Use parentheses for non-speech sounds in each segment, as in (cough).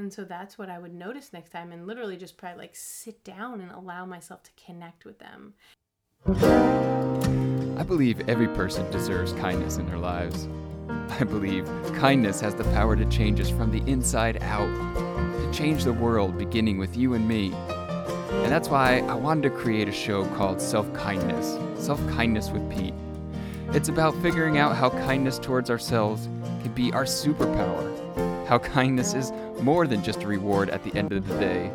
And so that's what I would notice next time and literally just probably like sit down and allow myself to connect with them. I believe every person deserves kindness in their lives. I believe kindness has the power to change us from the inside out, to change the world beginning with you and me. And that's why I wanted to create a show called Self Kindness Self Kindness with Pete. It's about figuring out how kindness towards ourselves can be our superpower, how kindness is more than just a reward at the end of the day.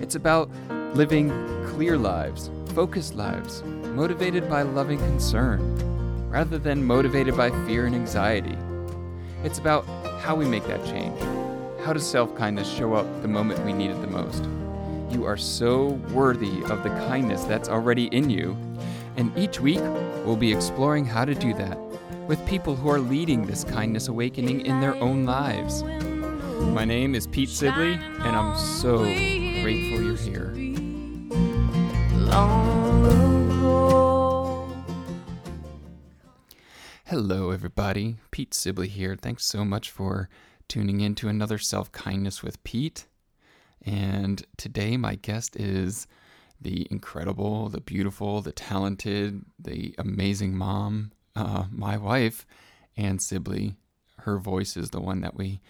It's about living clear lives, focused lives, motivated by loving concern, rather than motivated by fear and anxiety. It's about how we make that change. How does self kindness show up the moment we need it the most? You are so worthy of the kindness that's already in you. And each week, we'll be exploring how to do that with people who are leading this kindness awakening in their own lives. My name is Pete Sibley, and I'm so grateful you're here. Hello, everybody. Pete Sibley here. Thanks so much for tuning in to another Self Kindness with Pete. And today, my guest is the incredible, the beautiful, the talented, the amazing mom, uh, my wife, Anne Sibley. Her voice is the one that we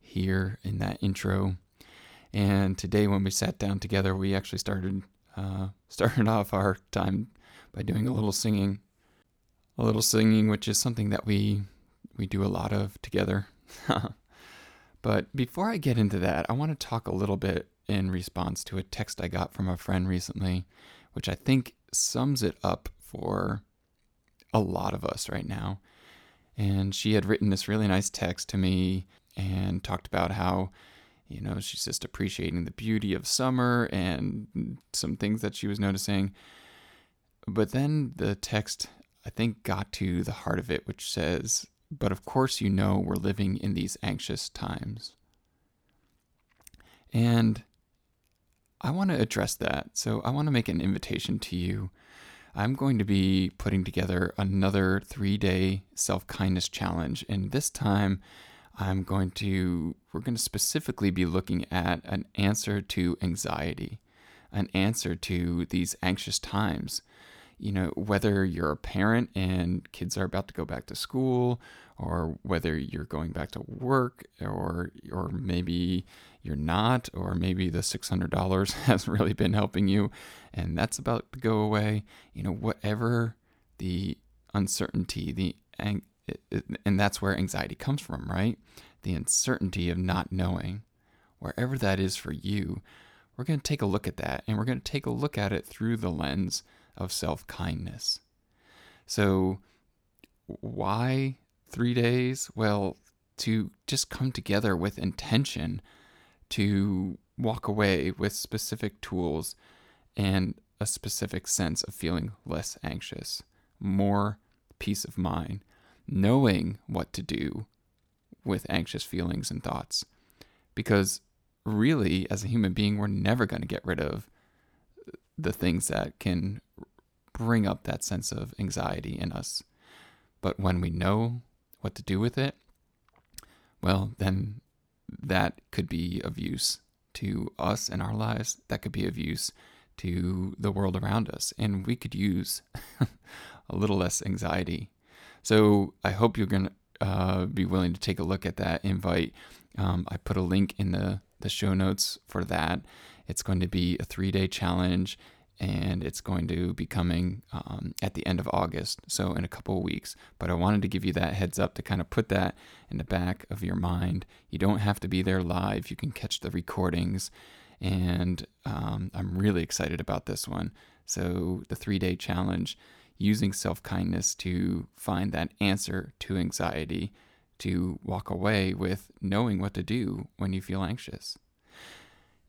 hear in that intro. And today, when we sat down together, we actually started uh, (laughs) started off our time by doing a little singing, a little singing, which is something that we we do a lot of together. (laughs) but before I get into that, I want to talk a little bit in response to a text I got from a friend recently, which I think sums it up for a lot of us right now. And she had written this really nice text to me and talked about how you know, she's just appreciating the beauty of summer and some things that she was noticing. But then the text, I think, got to the heart of it, which says, But of course, you know, we're living in these anxious times. And I want to address that. So I want to make an invitation to you. I'm going to be putting together another three day self kindness challenge. And this time, I'm going to, we're going to specifically be looking at an answer to anxiety, an answer to these anxious times. You know, whether you're a parent and kids are about to go back to school, or whether you're going back to work, or or maybe you're not, or maybe the $600 (laughs) has really been helping you and that's about to go away. You know, whatever the uncertainty, the and that's where anxiety comes from, right? The uncertainty of not knowing. Wherever that is for you, we're going to take a look at that and we're going to take a look at it through the lens of self kindness. So, why three days? Well, to just come together with intention to walk away with specific tools and a specific sense of feeling less anxious, more peace of mind, knowing what to do with anxious feelings and thoughts. Because really, as a human being, we're never going to get rid of the things that can bring up that sense of anxiety in us. But when we know what to do with it, well, then that could be of use to us in our lives. That could be of use to the world around us. And we could use (laughs) a little less anxiety so I hope you're going to uh, be willing to take a look at that invite. Um, I put a link in the, the show notes for that. It's going to be a three day challenge and it's going to be coming um, at the end of August, so in a couple of weeks. But I wanted to give you that heads up to kind of put that in the back of your mind. You don't have to be there live, you can catch the recordings. And um, I'm really excited about this one. So, the three day challenge using self kindness to find that answer to anxiety, to walk away with knowing what to do when you feel anxious.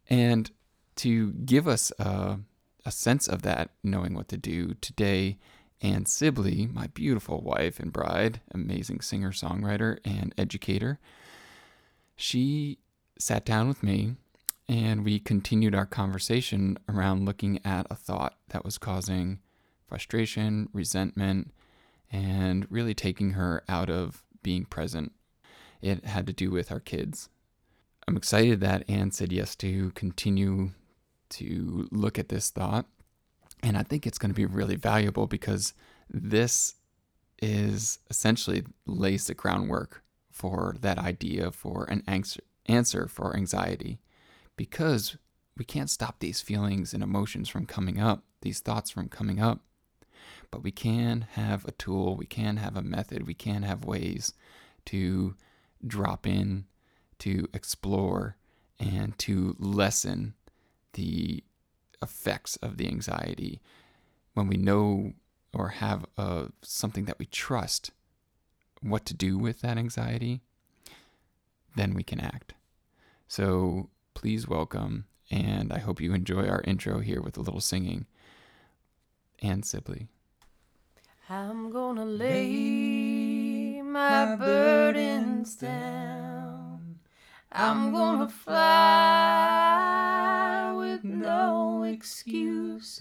And to give us a, a sense of that, knowing what to do, today, Anne Sibley, my beautiful wife and bride, amazing singer songwriter and educator, she sat down with me and we continued our conversation around looking at a thought that was causing frustration, resentment, and really taking her out of being present. It had to do with our kids. I'm excited that Anne said yes to continue to look at this thought. And I think it's going to be really valuable because this is essentially lays the groundwork for that idea for an answer, answer for anxiety because we can't stop these feelings and emotions from coming up, these thoughts from coming up. But we can have a tool, we can have a method, we can have ways to drop in, to explore, and to lessen the effects of the anxiety when we know or have uh, something that we trust what to do with that anxiety, then we can act. So please welcome, and I hope you enjoy our intro here with a little singing. Anne Sibley. I'm gonna lay my burdens down. I'm gonna fly with no excuses.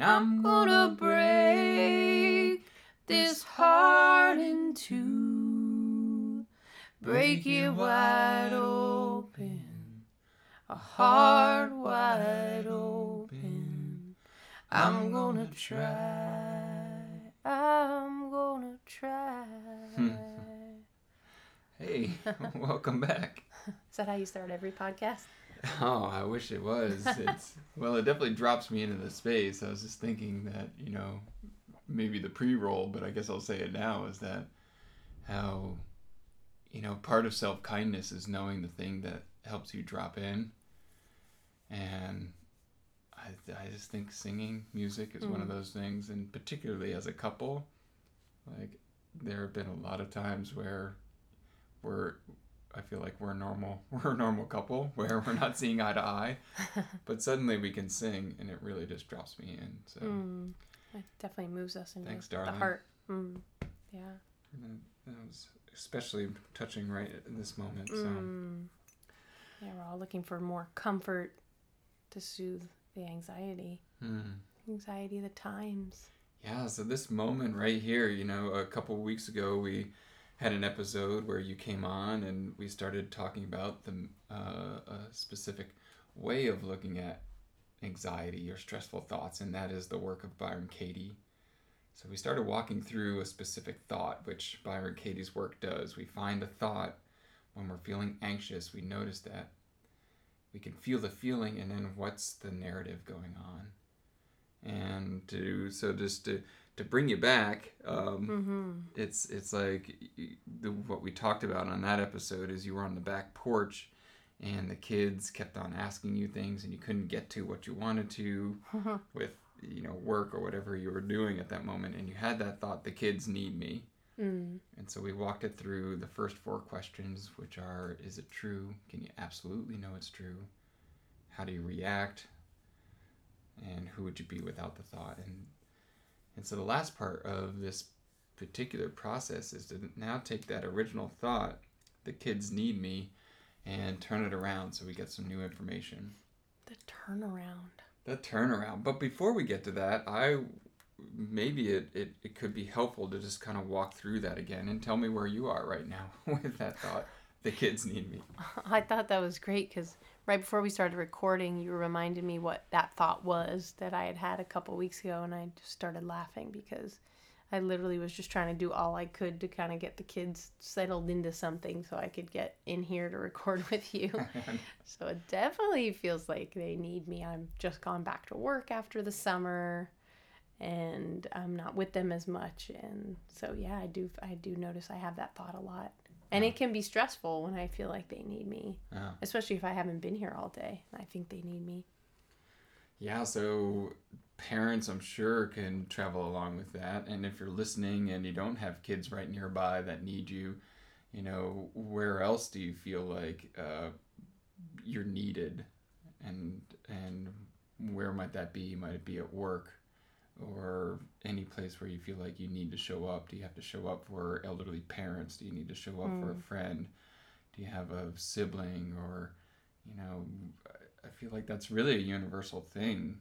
I'm gonna break this heart in two, break it wide open, a heart wide open. I'm gonna try, I'm gonna try. Hmm. Hey, (laughs) welcome back. (laughs) Is that how you start every podcast? (laughs) Oh, I wish it was. It's well, it definitely drops me into the space. I was just thinking that you know, maybe the pre-roll, but I guess I'll say it now. Is that how you know part of self kindness is knowing the thing that helps you drop in, and I I just think singing music is one of mm. those things, and particularly as a couple, like there have been a lot of times where we're I feel like we're normal. (laughs) We're a normal couple (laughs) where we're not seeing eye to eye, (laughs) but suddenly we can sing, and it really just drops me in. So Mm, it definitely moves us into Thanks, the heart. Mm, yeah. and that was especially touching right in this moment. So Mm. Yeah, we're all looking for more comfort to soothe the anxiety. hmm. Anxiety of the times. yeah, so this moment right here, you know, a couple of weeks ago we had an episode where you came on and we started talking about the uh, a specific way of looking at anxiety or stressful thoughts, and that is the work of Byron Katie. So we started walking through a specific thought, which Byron Katie's work does. We find a thought when we're feeling anxious. We notice that we can feel the feeling, and then what's the narrative going on? And to so just to to bring you back, um, Mm-hmm. it's it's like the, what we talked about on that episode is you were on the back porch and the kids kept on asking you things and you couldn't get to what you wanted to (laughs) with you know work or whatever you were doing at that moment. And you had that thought the kids need me. Mm. and so we walked it through. The first four questions which are is it true? Can you absolutely know it's true? How do you react? And who would you be without the thought? And and so the last part of this particular process is to now take that original thought the kids need me and turn it around so we get some new information. The turnaround. the turnaround. But before we get to that i maybe it, it, it could be helpful to just kind of walk through that again and tell me where you are right now (laughs) with that thought the kids need me (laughs) I thought that was great because right before we started recording, you reminded me what that thought was that I had had a couple weeks ago, and I just started laughing because I literally was just trying to do all I could to kind of get the kids settled into something so I could get in here to record (laughs) with you. (laughs) so it definitely feels like they need me. I've just gone back to work after the summer and I'm not with them as much and so yeah, I do I do notice I have that thought a lot. And it can be stressful when I feel like they need me, Oh. especially if I haven't been here all day. I think they need me. Yeah, so parents, I'm sure, can travel along with that. And if you're listening and you don't have kids right nearby that need you, you know, where else do you feel like uh, you're needed? And and where might that be? Might it be at work, or any place where you feel like you need to show up? Do you have to show up for elderly parents? Do you need to show up for a mm. friend? Do you have a sibling or you know I feel like that's really a universal thing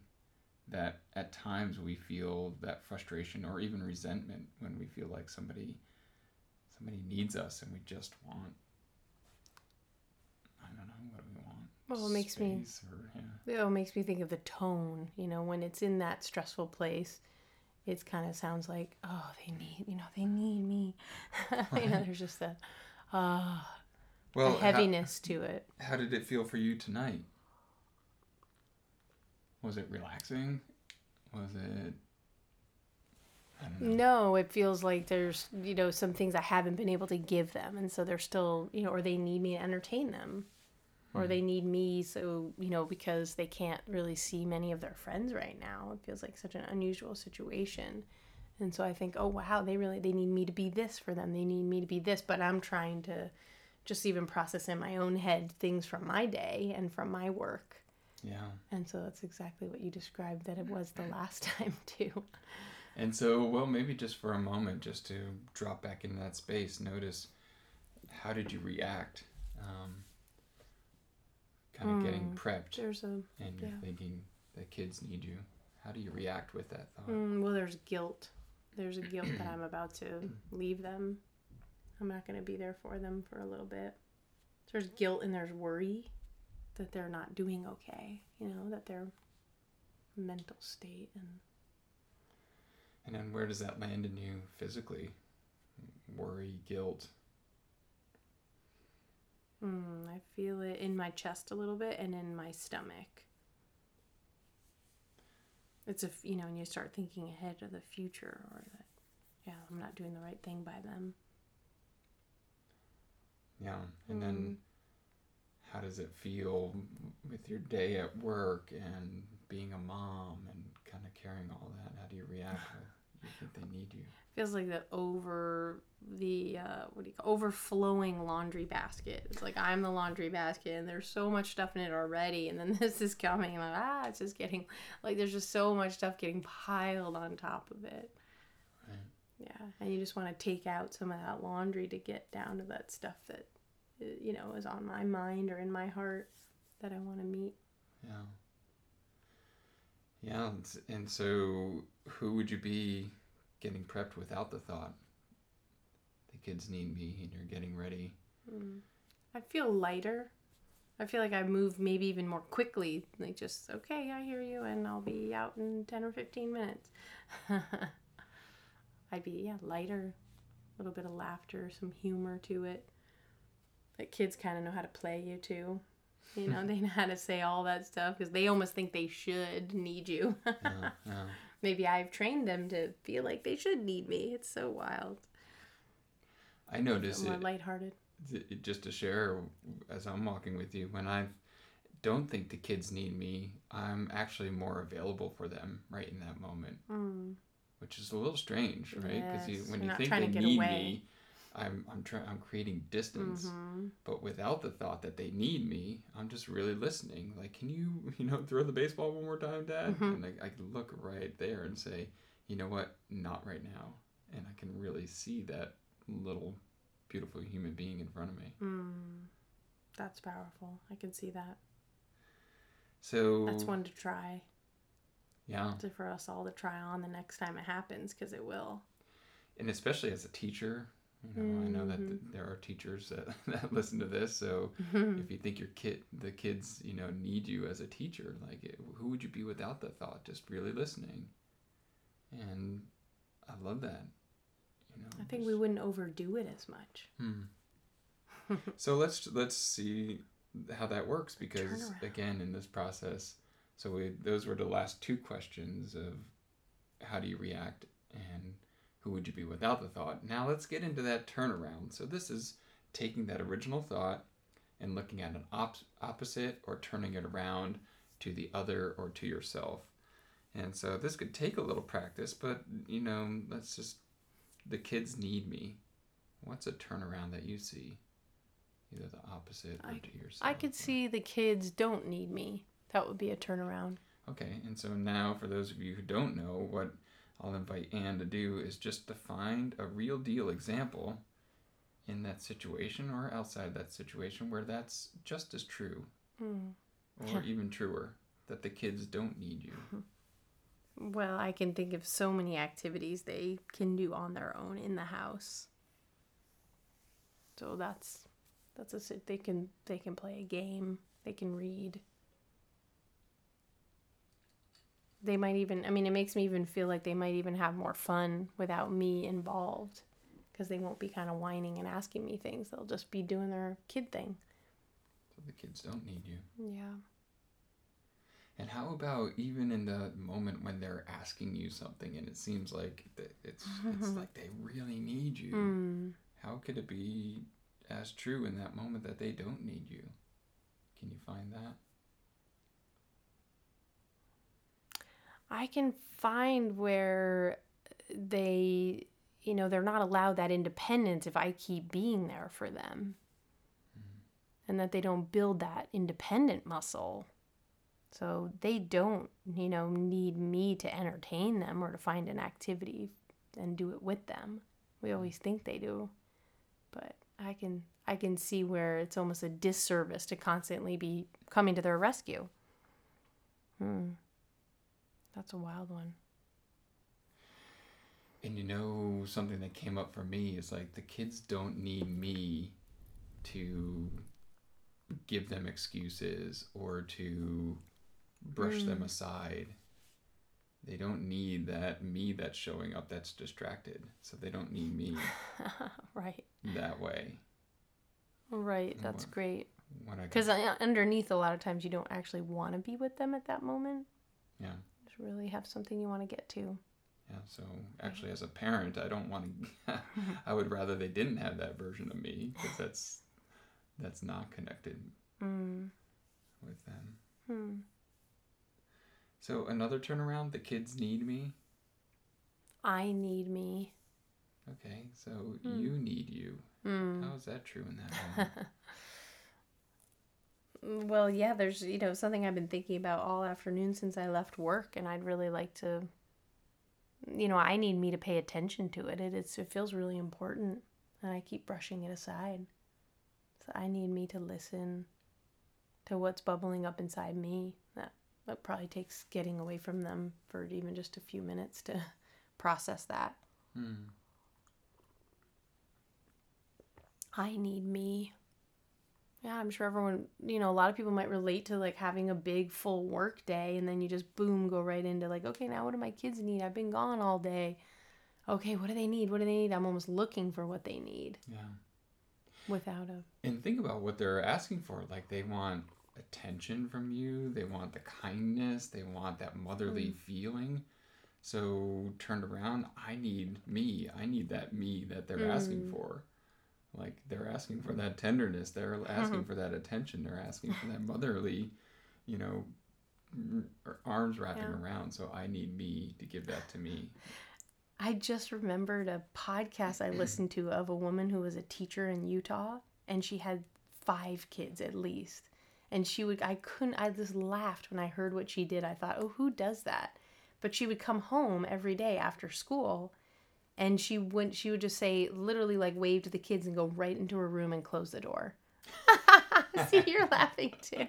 that at times we feel that frustration or even resentment when we feel like somebody somebody needs us and we just want Well, it makes me or, yeah. it makes me think of the tone. You know, when it's in that stressful place, it kind of sounds like, oh, they need, you know, they need me. (laughs) you know, there's just a, uh, well a how- heaviness to it. How did it feel for you tonight? Was it relaxing? Was it? I don't know. No, it feels like there's, you know, some things I haven't been able to give them. And so they're still, you know, or they need me to entertain them. Or they need me so, you know, because they can't really see many of their friends right now. It feels like such an unusual situation. And so I think, oh, wow, they really, they need me to be this for them. They need me to be this. But I'm trying to just even process in my own head things from my day and from my work. Yeah. And so that's exactly what you described that it was the last (laughs) time, too. And so, well, maybe just for a moment, just to drop back into that space, notice how did you react? Um, kind of getting prepped, There's a, and you're yeah. thinking the kids need you. How do you react with that thought? Mm, well, there's guilt. There's a guilt that I'm (clears throat) about to leave them. I'm not going to be there for them for a little bit. There's guilt and there's worry that they're not doing okay, you know, that their mental state and And then where does that land in you physically? Worry, guilt. Mm, I feel it in my chest a little bit and in my stomach. It's a, f- you know, when you start thinking ahead of the future or that, yeah, I'm not doing the right thing by them. Yeah. And then how does it feel with your day at work and being a mom and kind of carrying all that? How do you react (sighs) with you think they need you? feels like the over the uh, what do you call overflowing laundry basket. It's like I'm the laundry basket, and there's so much stuff in it already, and then (laughs) this is coming, and like, ah, it's just getting like there's just so much stuff getting piled on top of it. Right. Yeah, and you just want to take out some of that laundry to get down to that stuff that uh, you know is on my mind or in my heart that I want to meet. Yeah. Yeah, and and so who would you be getting prepped without the thought? The kids need me, and you're getting ready. Hmm. I feel lighter. I feel like I move maybe even more quickly. Like just okay, I hear you, and I'll be out in ten or fifteen minutes. (laughs) I'd be yeah lighter, a little bit of laughter, some humor to it. Like kids kind of know how to play you too. You know, (laughs) they know how to say all that stuff because they almost think they should need you. Yeah, yeah. (laughs) maybe I've trained them to feel like they should need me. It's so wild. I notice more it, lighthearted. it- just to share as I'm walking with you. When I don't think the kids need me, I'm actually more available for them right in that moment, Mm. which is a little strange, right? Because Yes, when you're you think they need away. me, I'm I'm trying I'm creating distance. Mm-hmm. But without the thought that they need me, I'm just really listening. Like, can you, (laughs) you know, throw the baseball one more time, Dad? Mm-hmm. And I, I can look right there and say, you know what, not right now. And I can really see that little beautiful human being in front of me. Mm. That's powerful. I can see that. So That's one to try. yeah, To, for us all to try on the next time it happens, because it will. and especially as a teacher, you know, I know that th- there are teachers that, (laughs) that listen to this. So if you think your kid, the kids, you know, need you as a teacher, like it, who would you be without the thought? Just really listening, and I love that. You know, I think we wouldn't overdo it as much. Hmm. (laughs) so let's let's see how that works because again in this process, so we those were the last two questions of how do you react and who would you be without the thought. Now let's get into that turnaround. So this is taking that original thought and looking at an op- opposite or turning it around to the other or to yourself. And so this could take a little practice, but you know, let's just the kids need me. What's a turnaround that you see? Either the opposite or I- to yourself. I could see the kids don't need me. That would be a turnaround. Okay, and so now for those of you who don't know, what I'll invite Anne to do is just to find a real deal example in that situation or outside that situation where that's just as true Mm. or even truer that the kids don't need you. Well, I can think of so many activities they can do on their own in the house. So that's That's a sit- they can they can play a game. They can read. They might even I mean it makes me even feel like they might even have more fun without me involved because they won't be kind of whining and asking me things. They'll just be doing their kid thing. So the kids don't need you. Yeah. And how about even in the moment when they're asking you something and it seems like that it's it's (laughs) like they really need you? Mm. How could it be as true in that moment that they don't need you? Can you find that? I can find where they, you know, they're not allowed that independence if I keep being there for them. And that they don't build that independent muscle. So they don't, you know, need me to entertain them or to find an activity and do it with them. We always think they do. But I can I can see where it's almost a disservice to constantly be coming to their rescue. Hmm. That's a wild one. And you know, something that came up for me is like the kids don't need me to give them excuses or to brush them hmm. aside. They don't need that me that's showing up that's distracted. So they don't need me (laughs) right. that way. Right. That's great. Because underneath, a lot of times you don't actually want to be with them at that moment. yeah. Really have something you want to get to. Yeah, so actually, as a parent, I don't want to. (laughs) I would rather they didn't have that version of me because that's that's not connected Mm. with them. Hmm. So another turnaround, the kids need me. I need me. Okay, so you need you. Hmm. How is that true in that moment? (laughs) Well, yeah, there's, you know, something I've been thinking about all afternoon since I left work, and I'd really like to, you know, I need me to pay attention to it. It, it's, it feels really important, and I keep brushing it aside. So I need me to listen to what's bubbling up inside me. That, that probably takes getting away from them for even just a few minutes to (laughs) process that. hmm. I need me. Yeah, I'm sure everyone, you know, a lot of people might relate to like having a big full work day and then you just boom go right into like, okay, now what do my kids need? I've been gone all day. Okay, what do they need? What do they need? I'm almost looking for what they need Yeah, without a and think about what they're asking for. Like they want attention from you. They want the kindness. They want that motherly mm. feeling. So turned around, I need me. I need that me that they're asking mm. for. Like they're asking for that tenderness. They're asking mm-hmm. for that attention. They're asking for that motherly, you know, arms wrapping Yeah. around. So I need me to give that to me. I just remembered a podcast I listened to of a woman who was a teacher in Utah and she had five kids at least. And she would, I couldn't, I just laughed when I heard what she did. I thought, oh, who does that? But she would come home every day after school and she would, she would just say, literally like wave to the kids and go right into her room and close the door. (laughs) See, you're laughing too.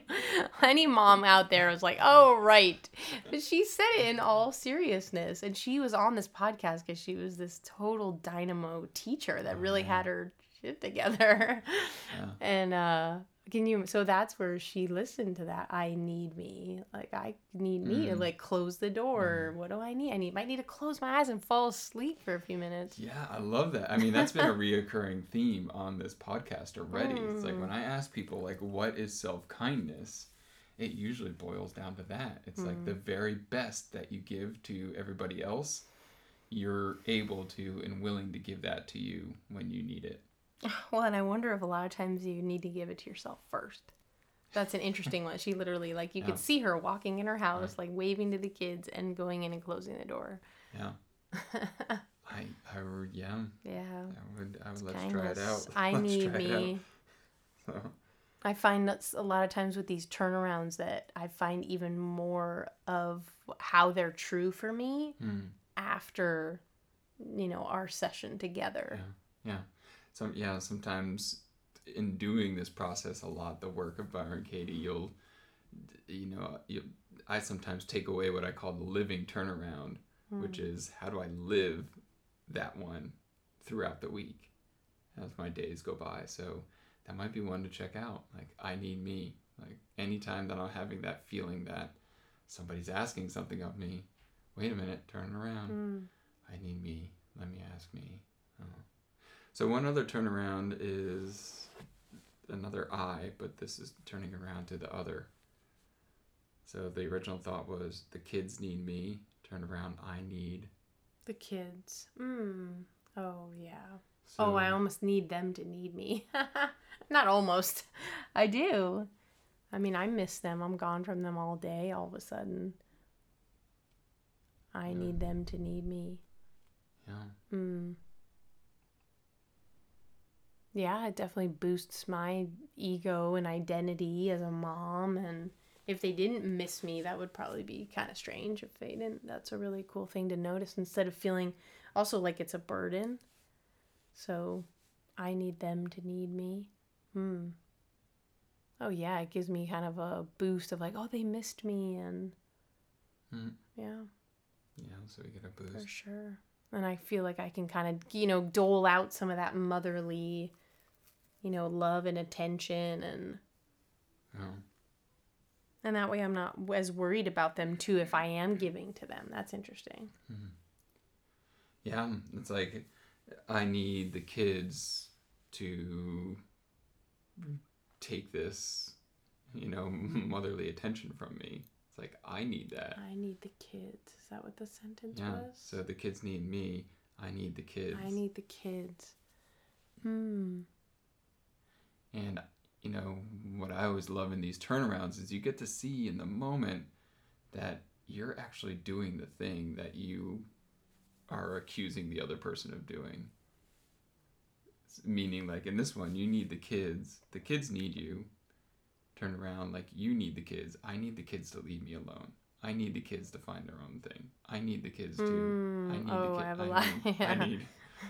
Any mom out there was like, oh, right. But she said it in all seriousness. And she was on this podcast because she was this total dynamo teacher that really had her shit together. Yeah. (laughs) And, uh, can you, so that's where she listened to that. I need me. Like, I need me to Mm. like close the door. Mm. What do I need? I need, might need to close my eyes and fall asleep for a few minutes. Yeah, I love that. I mean, that's been a reoccurring theme on this podcast already. It's like mm. when I ask people like what is self-kindness, it usually boils down to that. It's like the mm. very best that you give to everybody else, you're able to and willing to give that to you when you need it. (sighs) Well, and I wonder if a lot of times you need to give it to yourself first. That's an interesting one. She literally, like, you Yeah. could see her walking in her house, like waving to the kids and going in and closing the door. Yeah. (laughs) I I would yeah, Yeah. I would I would let's Kindness. try it out. (laughs) I Let's need try it out. me. (laughs) So, I find that's a lot of times with these turnarounds that I find even more of how they're true for me hmm. after, you know, our session together. Yeah. Yeah. So yeah, sometimes in doing this process a lot, the work of Byron Katie, you'll, you know, you, I sometimes take away what I call the living turnaround, which is how do I live that one throughout the week as my days go by. So that might be one to check out. Like, I need me. Like, anytime that I'm having that feeling that somebody's asking something of me, wait a minute, turn around. Mm. I need me. Let me ask me. Oh. So, one other turnaround is another I, but this is turning around to the other. So, the original thought was the kids need me. Turn around, I need. The kids. Mm. Oh, yeah. So, oh, I almost need them to need me. (laughs) Not almost. I do. I mean, I miss them. I'm gone from them all day all of a sudden. I Yeah. need them to need me. Yeah. Mm. Yeah, it definitely boosts my ego and identity as a mom. And if they didn't miss me, that would probably be kind of strange if they didn't. That's a really cool thing to notice instead of feeling also like it's a burden. So I need them to need me. Hmm. Oh, yeah, it gives me kind of a boost of like, oh, they missed me. And Mm. yeah. Yeah, so we get a boost. For sure. And I feel like I can kind of, you know, dole out some of that motherly, you know, love and attention and Oh. and that way I'm not as worried about them too if I am giving to them. That's interesting. Mm-hmm. Yeah, it's like I need the kids to take this, you know, (laughs) motherly attention from me. It's like I need that. I need the kids. Is that what the sentence Yeah. was? So the kids need me. I need the kids. I need the kids. Hmm. And you know what I always love in these turnarounds is you get to see in the moment that you're actually doing the thing that you are accusing the other person of doing. Meaning, like in this one, you need the kids. The kids need you. Turn around, like you need the kids. I need the kids to leave me alone. I need the kids to find their own thing. I need the kids to. Mm, I need oh, the I kids. have a I lot. need. I need.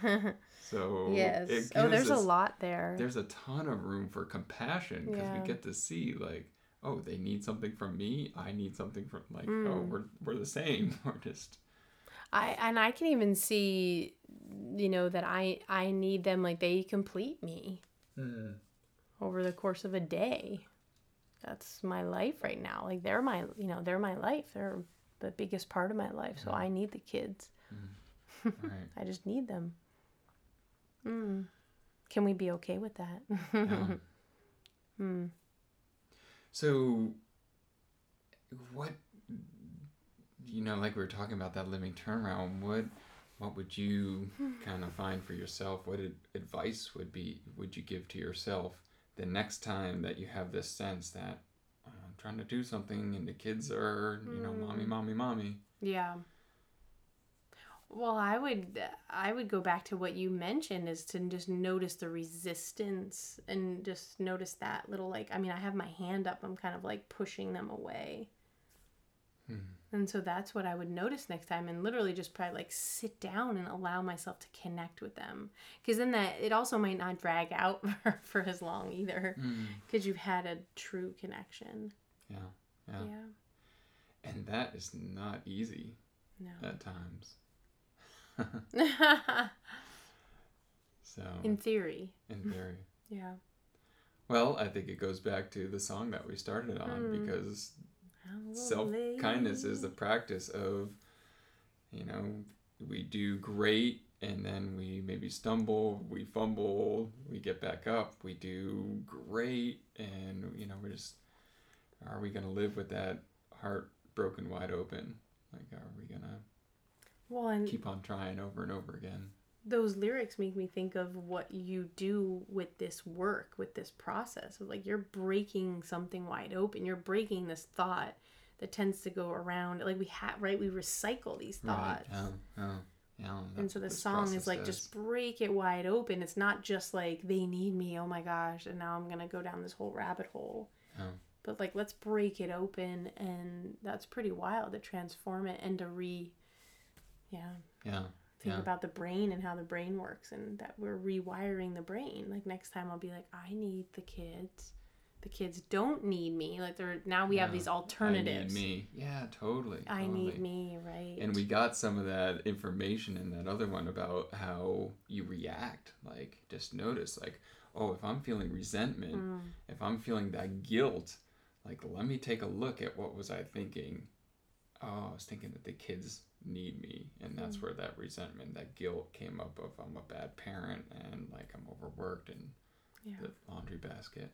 (laughs) So yes. Oh, there's a lot there. there's a ton of room for compassion because Yeah. we get to see like oh they need something from me i need something from like oh Mm. we're, we're the same (laughs) we're just I and I can even see, you know, that I I need them like they complete me. over the course of a day. That's my life right now. Like they're my, you know, they're my life. They're the biggest part of my life. So I need the kids. (laughs) right I just need them. Mm. Can we be okay with that? (laughs) yeah. Hmm. so what you know like we were talking about that living turnaround what what would you (sighs) kind of find for yourself what ad- advice would be would you give to yourself the next time that you have this sense that "Oh, i'm trying to do something and the kids are you know mommy mm. mommy mommy Yeah. Well, I would I would go back to what you mentioned is to just notice the resistance and just notice that little like I mean, I have my hand up, I'm kind of like pushing them away. Hmm. And so that's what I would notice next time and literally just probably like sit down and allow myself to connect with them. Cuz then that it also might not drag out (laughs) for, for as long either Mm. cuz you've had a true connection. yeah yeah Yeah. and that is not easy No. at times (laughs) so In theory. in theory. Yeah. well i think it goes back to the song that we started on Mm. because self kindness is the practice of you know we do great and then we maybe stumble we fumble we get back up. We do great and you know we're just are we going to live with that heart broken wide open? Like are we going to Well, and keep on trying over and over again those lyrics make me think of what you do with this work, with this process. Like you're breaking something wide open. You're breaking this thought that tends to go around. Like we have, right? We recycle these thoughts. right yeah yeah yeah And so the song is like, does. just break it wide open. It's not just like, they need me. Oh my gosh. And now I'm going to go down this whole rabbit hole. Yeah. But like, let's break it open. And that's pretty wild to transform it and to re, yeah, yeah think yeah about the brain and how the brain works and that we're rewiring the brain. Like next time I'll be like, I need the kids. The kids don't need me. Like they're now we have these alternatives. I need me. Yeah, totally. I totally. need me, right? And we got some of that information in that other one about how you react. Like, just notice, like, oh, if I'm feeling resentment, Mm. if I'm feeling that guilt, like let me take a look at what was I thinking. Oh, I was thinking that the kids need me, and that's Mm. where that resentment, that guilt came up of I'm a bad parent and like I'm overworked and Yeah. the laundry basket.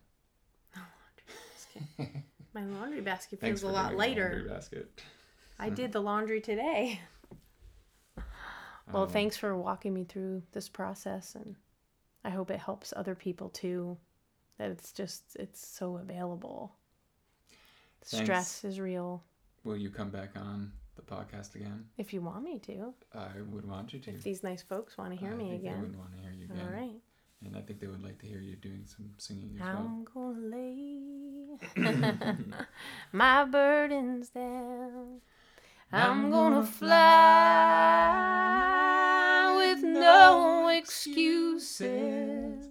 (laughs) (laughs) My laundry basket feels a lot lighter. laundry basket. I did the laundry today. (laughs) Well, Um, thanks for walking me through this process, and I hope it helps other people too. That it's just it's so available. Thanks. Stress is real. Will you come back on the podcast again? If you want me to, I would want you to. if these nice folks want to hear I me think They again, would want to hear you again. all right. And I think they would like to hear you doing some singing as well. I'm gonna lay (laughs) (laughs) my burdens down. I'm gonna fly with no excuses.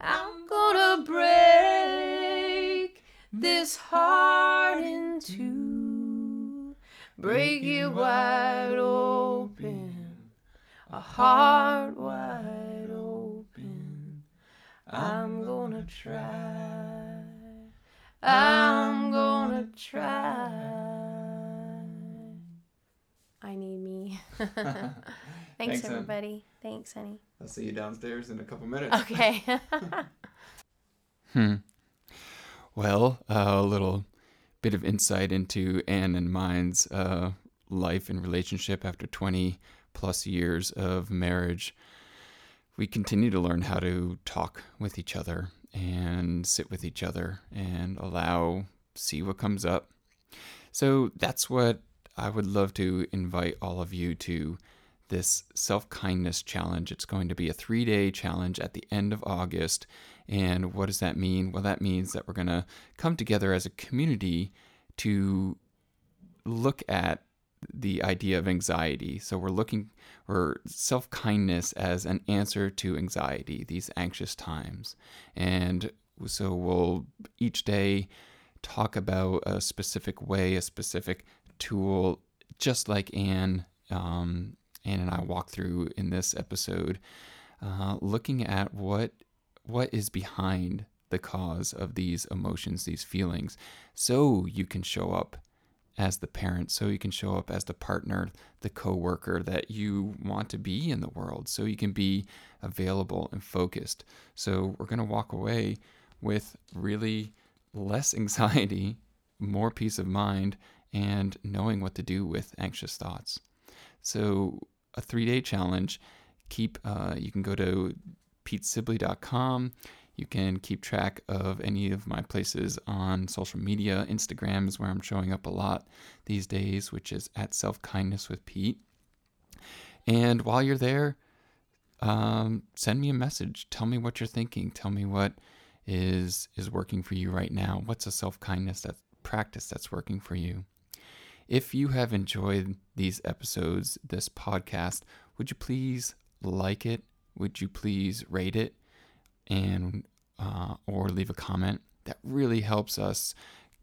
I'm gonna break this heart in two, break it wide open, a heart wide open. I'm gonna try. I'm gonna try. I need me. (laughs) Thanks, Thanks, Em. everybody. Thanks, honey. I'll see you downstairs in a couple minutes. Okay. (laughs) (laughs) Hmm. Well, a little bit of insight into Anne and mine's uh, life and relationship after 20 plus years of marriage. We continue to learn how to talk with each other and sit with each other and allow, see what comes up. So that's what I would love to invite all of you to this self kindness challenge. It's going to be a three day challenge at the end of August. And what does that mean? Well, that means that we're going to come together as a community to look at the idea of anxiety. So we're looking for self kindness as an answer to anxiety, these anxious times. And so we'll each day talk about a specific way, a specific tool, just like Anne, um, Anne and I walk through in this episode, uh, looking at what what is behind the cause of these emotions, these feelings, so you can show up as the parent, so you can show up as the partner, the coworker that you want to be in the world, so you can be available and focused. So we're going to walk away with really less (laughs) anxiety, more peace of mind, and knowing what to do with anxious thoughts. So a three-day challenge. Keep. Uh, you can go to petesibley.com. You can keep track of any of my places on social media. Instagram is where I'm showing up a lot these days, which is at Self Kindness with Pete. And while you're there, um, send me a message. Tell me what you're thinking. Tell me what is is working for you right now. What's a self kindness that practice that's working for you? If you have enjoyed these episodes, this podcast, would you please like it? Would you please rate it and uh, or leave a comment? That really helps us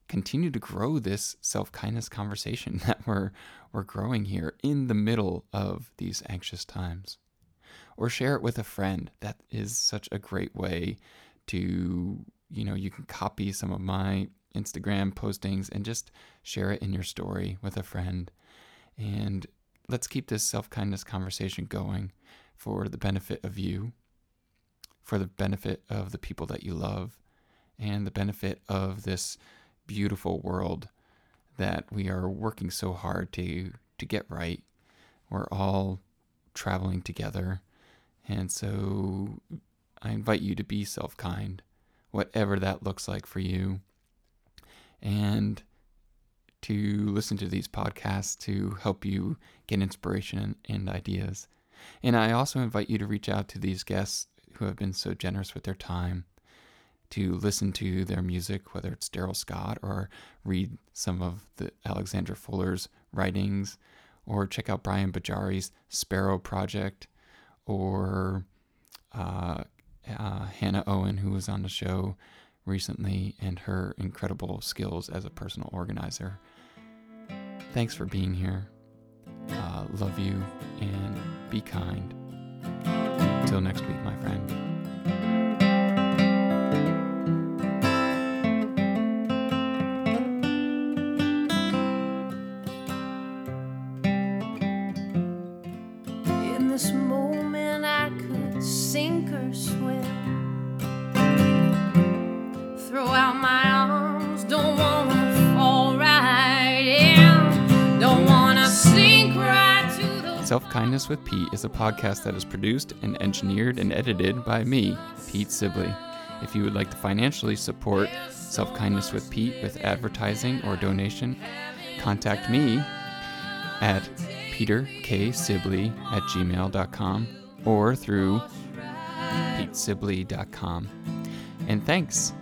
continue to grow this self kindness conversation (laughs) that we're we're growing here in the middle of these anxious times. Or share it with a friend. That is such a great way to you know you can copy some of my Instagram postings and just share it in your story with a friend. And let's keep this self kindness conversation going for the benefit of you, for the benefit of the people that you love, and the benefit of this beautiful world that we are working so hard to to get right. We're all traveling together. And so I invite you to be self kind, whatever that looks like for you and to listen to these podcasts to help you get inspiration and ideas. And I also invite you to reach out to these guests who have been so generous with their time to listen to their music, whether it's Darrell Scott or read some of the Alexandra Fuller's writings, or check out Brian Bajari's Sparrow Project, or uh, uh, Hannah Owen, who was on the show recently, and her incredible skills as a personal organizer. Thanks for being here. Uh, love you and be kind. Till next week, my friend. In this moment I could sink or swim. Kindness with Pete is a podcast that is produced and engineered and edited by me, Pete Sibley. If you would like to financially support Self Kindness with Pete with advertising or donation, contact me at peterksibley at gmail.com or through petesibley.com. And thanks.